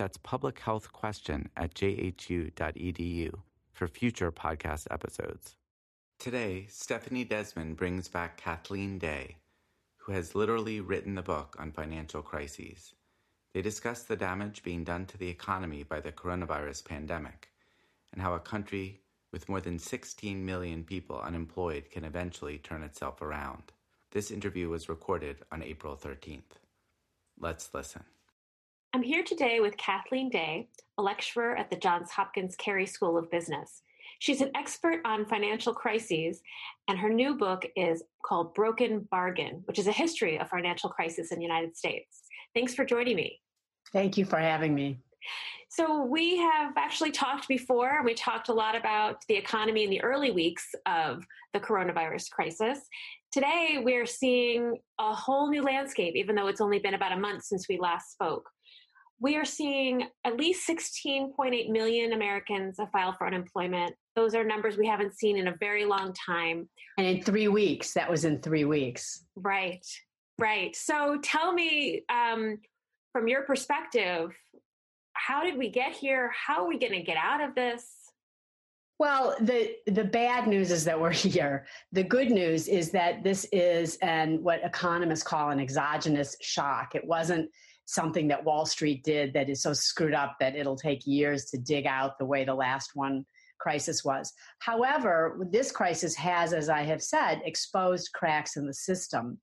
That's publichealthquestion at jhu.edu for future podcast episodes. Today, Stephanie Desmond brings back Kathleen Day, who has literally written the book on financial crises. They discuss the damage being done to the economy by the coronavirus pandemic and how a country with more than 16 million people unemployed can eventually turn itself around. This interview was recorded on April 13th. Let's listen. I'm here today with Kathleen Day, a lecturer at the Johns Hopkins Carey School of Business. She's an expert on financial crises, and her new book is called Broken Bargain, which is a history of financial crisis in the United States. Thanks for joining me. Thank you for having me. So, we have actually talked before. and We talked a lot about the economy in the early weeks of the coronavirus crisis. Today, we're seeing a whole new landscape, even though it's only been about a month since we last spoke we are seeing at least 16.8 million Americans filed for unemployment. Those are numbers we haven't seen in a very long time. And in three weeks, that was in three weeks. Right, right. So tell me, um, from your perspective, how did we get here? How are we going to get out of this? Well, the the bad news is that we're here. The good news is that this is an what economists call an exogenous shock. It wasn't something that Wall Street did that is so screwed up that it'll take years to dig out the way the last one crisis was. However, this crisis has, as I have said, exposed cracks in the system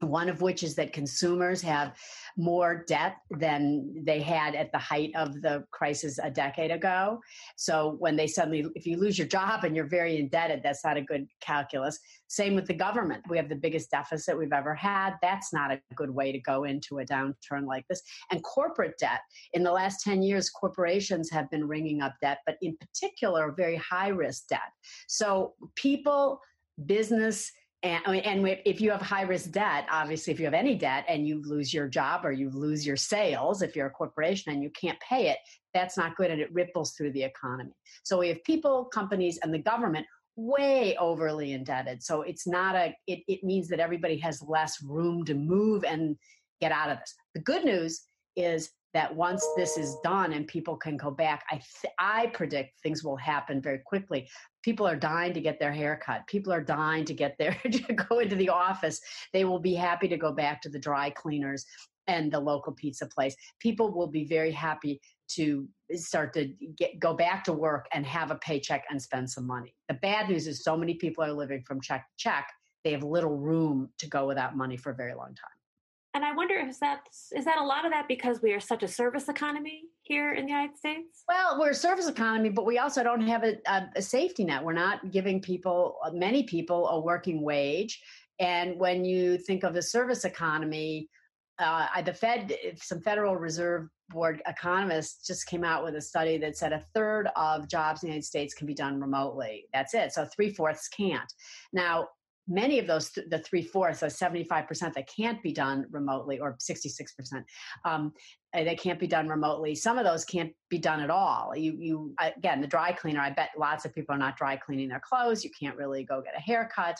one of which is that consumers have more debt than they had at the height of the crisis a decade ago. So when they suddenly, if you lose your job and you're very indebted, that's not a good calculus. Same with the government. We have the biggest deficit we've ever had. That's not a good way to go into a downturn like this. And corporate debt. In the last 10 years, corporations have been ringing up debt, but in particular, very high risk debt. So people, business, and, and if you have high risk debt, obviously, if you have any debt and you lose your job or you lose your sales, if you're a corporation and you can't pay it, that's not good and it ripples through the economy. So we have people, companies, and the government way overly indebted. So it's not a, it, it means that everybody has less room to move and get out of this. The good news is that once this is done and people can go back, I th- I predict things will happen very quickly. People are dying to get their hair cut. People are dying to get there to go into the office. They will be happy to go back to the dry cleaners and the local pizza place. People will be very happy to start to get go back to work and have a paycheck and spend some money. The bad news is so many people are living from check to check. They have little room to go without money for a very long time. And I wonder if that's is that a lot of that because we are such a service economy here in the United States? Well, we're a service economy, but we also don't have a, a, a safety net. We're not giving people, many people, a working wage. And when you think of the service economy, uh, the Fed, some Federal Reserve Board economists just came out with a study that said a third of jobs in the United States can be done remotely. That's it. So three fourths can't. Now, many of those, the three fourths, so 75% that can't be done remotely, or 66%, um, uh, they can't be done remotely. Some of those can't be done at all. You, you again, the dry cleaner. I bet lots of people are not dry cleaning their clothes. You can't really go get a haircut,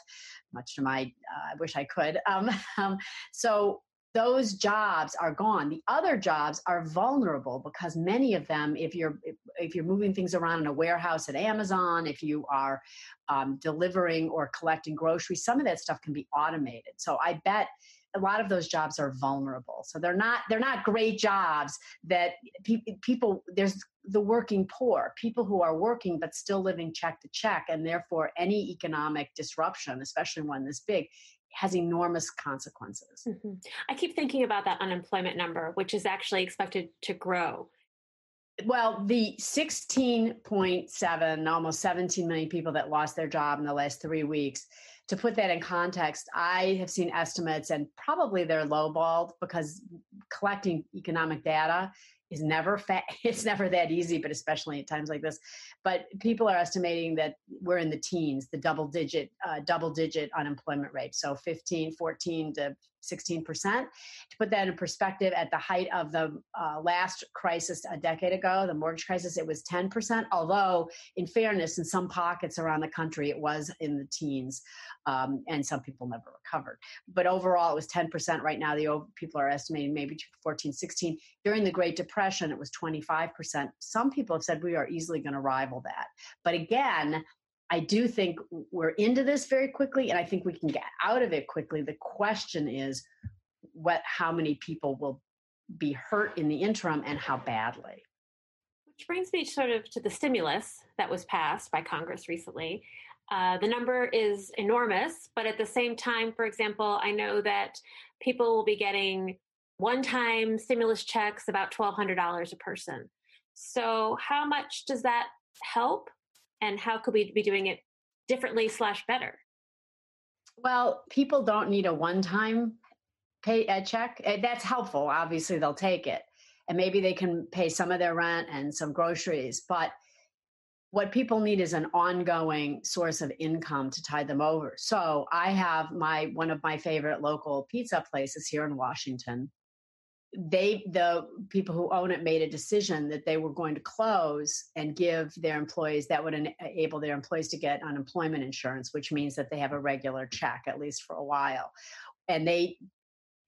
much to my. Uh, I wish I could. Um, um, so those jobs are gone. The other jobs are vulnerable because many of them if you're if you're moving things around in a warehouse at amazon if you are um, delivering or collecting groceries some of that stuff can be automated. So i bet a lot of those jobs are vulnerable. So they're not they're not great jobs that pe- people there's the working poor people who are working but still living check to check and therefore any economic disruption especially one this big has enormous consequences. Mm-hmm. I keep thinking about that unemployment number, which is actually expected to grow. Well, the 16.7, almost 17 million people that lost their job in the last three weeks, to put that in context, I have seen estimates, and probably they're lowballed because collecting economic data is never fa- it's never that easy but especially at times like this. But people are estimating that we're in the teens the double digit uh, double digit unemployment rate. So 15 14 to 16%. To put that in perspective, at the height of the uh, last crisis a decade ago, the mortgage crisis, it was 10%. Although, in fairness, in some pockets around the country, it was in the teens, um, and some people never recovered. But overall, it was 10%. Right now, the people are estimating maybe 14, 16. During the Great Depression, it was 25%. Some people have said we are easily going to rival that. But again, I do think we're into this very quickly, and I think we can get out of it quickly. The question is, what? How many people will be hurt in the interim, and how badly? Which brings me sort of to the stimulus that was passed by Congress recently. Uh, the number is enormous, but at the same time, for example, I know that people will be getting one-time stimulus checks about twelve hundred dollars a person. So, how much does that help? And how could we be doing it differently slash better? Well people don't need a one-time pay a check eh, that's helpful obviously they'll take it and maybe they can pay some of their rent and some groceries but what people need is an ongoing source of income to tide them over. So i have my one of my favorite local pizza places here in washington they the people who own it made a decision that they were going to close and give their employees that would enable their employees to get unemployment insurance which means that they have a regular check at least for a while. And they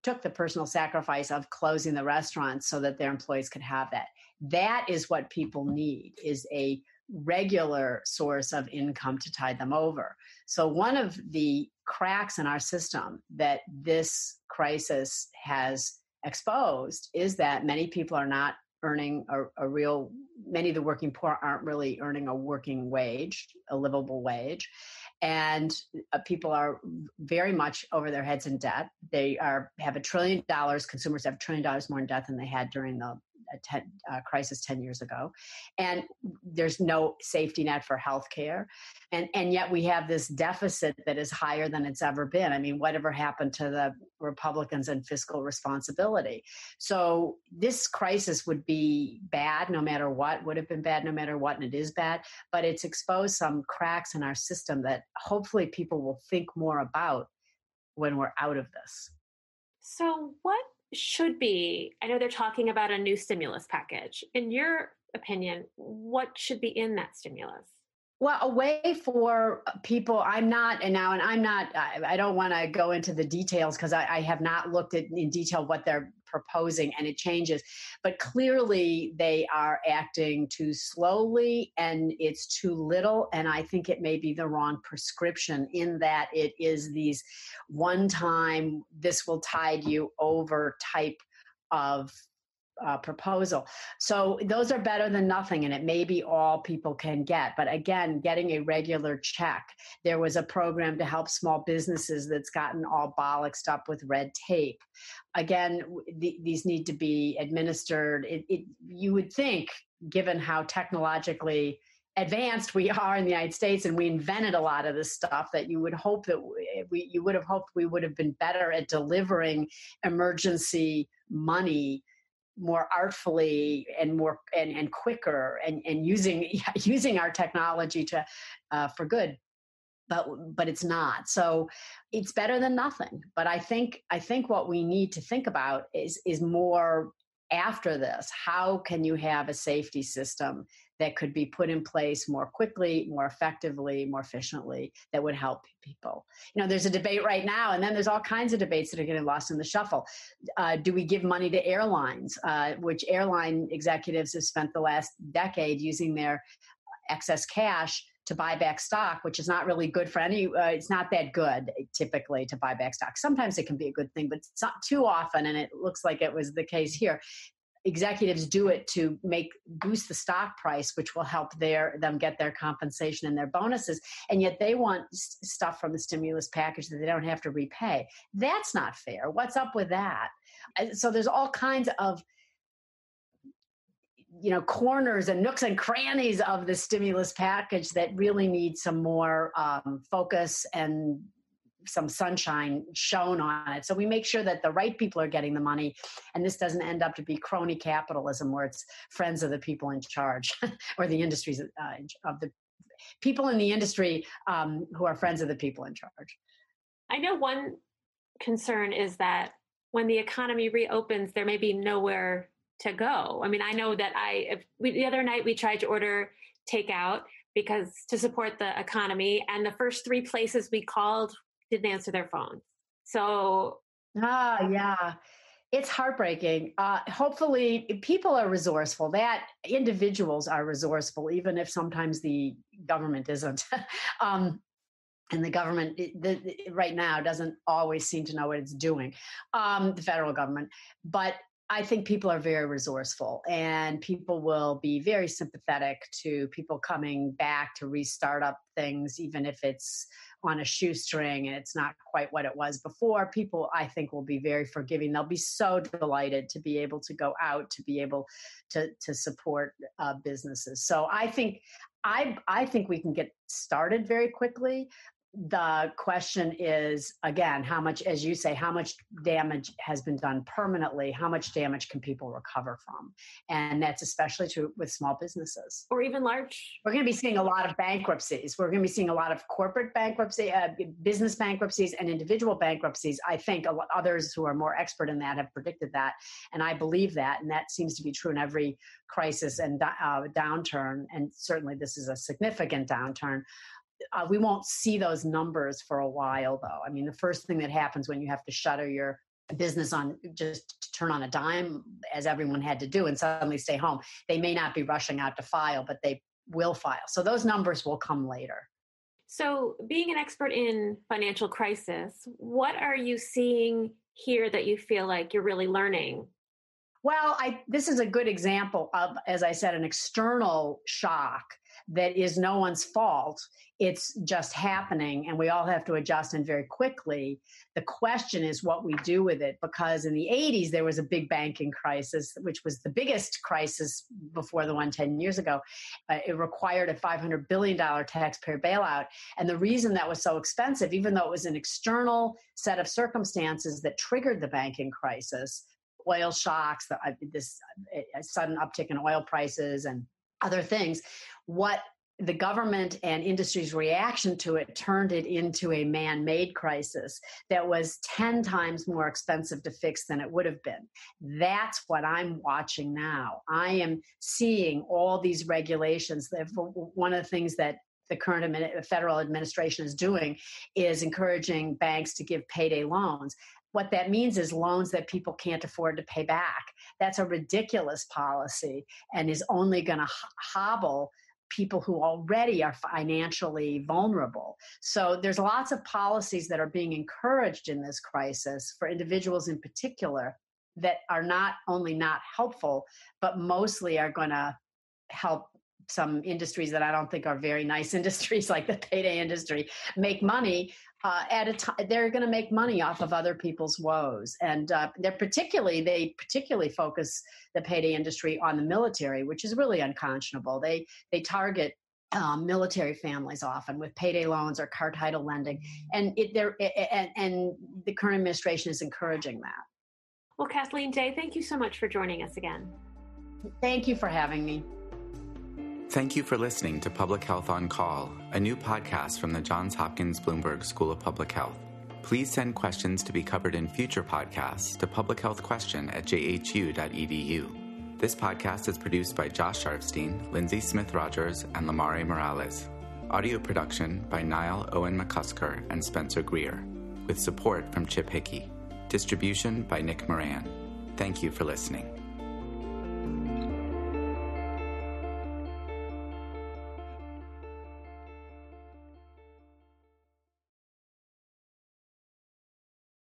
took the personal sacrifice of closing the restaurants so that their employees could have that. That is what people need is a regular source of income to tide them over. So one of the cracks in our system that this crisis has exposed is that many people are not earning a, a, real many of the working poor aren't really earning a working wage a livable wage. And uh, people are very much over their heads in debt. They are have a trillion dollars consumers have a trillion dollars more in debt than they had during the ten, uh, crisis 10 years ago and there's no safety net for health care and and yet we have this deficit that is higher than it's ever been. I mean whatever happened to the republicans and fiscal responsibility? So this crisis would be bad no matter what would have been bad no matter what and it is bad but it's exposed some cracks in our system that hopefully people will think more about when we're out of this. So what should be i know they're talking about a new stimulus package. In your opinion what should be in that stimulus? Well, a way for people, I'm not, and now, and I'm not, I, I don't want to go into the details because I, I, have not looked at in detail what they're proposing and it changes. But clearly, they are acting too slowly and it's too little. And I think it may be the wrong prescription in that it is these one time, this will tide you over type of uh, proposal. So those are better than nothing, and it may be all people can get. But again, getting a regular check. There was a program to help small businesses that's gotten all bollocksed up with red tape. Again, th- these need to be administered. It, it, you would think, given how technologically advanced we are in the United States and we invented a lot of this stuff that you would hope that we you would have hoped we would have been better at delivering emergency money more artfully and more and, and quicker and, and using using our technology to uh, for good. But but it's not. So it's better than nothing. But i think i think what we need to think about is is more after this how can you have a safety system that could be put in place more quickly more effectively more efficiently that would help people? You know there's a debate right now and then there's all kinds of debates that are getting lost in the shuffle. Uh, do we give money to airlines? Uh, which airline executives have spent the last decade using their excess cash to buy back stock, which is not really good for any. Uh, it's not that good typically to buy back stock. Sometimes it can be a good thing, but it's not too often, and it looks like it was the case here. Executives do it to make boost the stock price, which will help their them get their compensation and their bonuses, and yet they want st- stuff from the stimulus package that they don't have to repay. That's not fair. What's up with that? So there's all kinds of you know corners and nooks and crannies of the stimulus package that really need some more um, focus and some sunshine shown on it. So we make sure that the right people are getting the money, and this doesn't end up to be crony capitalism where it's friends of the people in charge or the industries uh, of the people in the industry um, who are friends of the people in charge. I know one concern is that when the economy reopens, there may be nowhere to go. I mean, I know that I we, the other night we tried to order takeout because to support the economy, and the first three places we called didn't answer their phones. So ah, yeah. It's heartbreaking. Uh, hopefully, people are resourceful. That individuals are resourceful, even if sometimes the government isn't. um, and the government the, the, right now doesn't always seem to know what it's doing um, the federal government but i think people are very resourceful and people will be very sympathetic to people coming back to restart up things even if it's on a shoestring and it's not quite what it was before. People i think will be very forgiving. They'll be so delighted to be able to go out to be able to to support uh, businesses. So i think I, I think we can get started very quickly the question is again how much as you say how much damage has been done permanently? How much damage can people recover from? And that's especially true with small businesses. Or even large. We're going to be seeing a lot of bankruptcies. We're going to be seeing a lot of corporate bankruptcy uh, business bankruptcies and individual bankruptcies. I think others who are more expert in that have predicted that and i believe that and that seems to be true in every crisis and uh, downturn and certainly this is a significant downturn uh, we won't see those numbers for a while though. I mean the first thing that happens when you have to shutter your business on just turn on a dime as everyone had to do and suddenly stay home they may not be rushing out to file but they will file. So those numbers will come later. So being an expert in financial crisis what are you seeing here that you feel like you're really learning? Well I, this is a good example of as i said an external shock that is no one's fault. It's just happening, and we all have to adjust and very quickly. The question is what we do with it, because in the 80s, there was a big banking crisis, which was the biggest crisis before the one 10 years ago. Uh, it required a $500 billion taxpayer bailout. And the reason that was so expensive, even though it was an external set of circumstances that triggered the banking crisis, oil shocks, the, uh, this uh, sudden uptick in oil prices, and other things. What the government and industry's reaction to it turned it into a man made crisis that was 10 times more expensive to fix than it would have been. That's what I'm watching now. I am seeing all these regulations. One of the things that the current federal administration is doing is encouraging banks to give payday loans. What that means is loans that people can't afford to pay back. That's a ridiculous policy and is only going to hobble people who already are financially vulnerable. So there's lots of policies that are being encouraged in this crisis for individuals in particular that are not only not helpful, but mostly are going to help some industries that I don't think are very nice industries, like the payday industry, make money uh, at a time. They're going to make money off of other people's woes, and uh, they're particularly they particularly focus the payday industry on the military, which is really unconscionable. They they target um, military families often with payday loans or car title lending, and it, there and, and the current administration is encouraging that. Well, Kathleen Day, thank you so much for joining us again. Thank you for having me. Thank you for listening to Public Health on Call, a new podcast from the Johns Hopkins Bloomberg School of Public Health. Please send questions to be covered in future podcasts to publichealthquestion at jhu.edu. This podcast is produced by Josh Sharfstein, Lindsay Smith Rogers, and Lamare Morales. Audio production by Niall Owen McCusker and Spencer Greer, with support from Chip Hickey. Distribution by Nick Moran. Thank you for listening.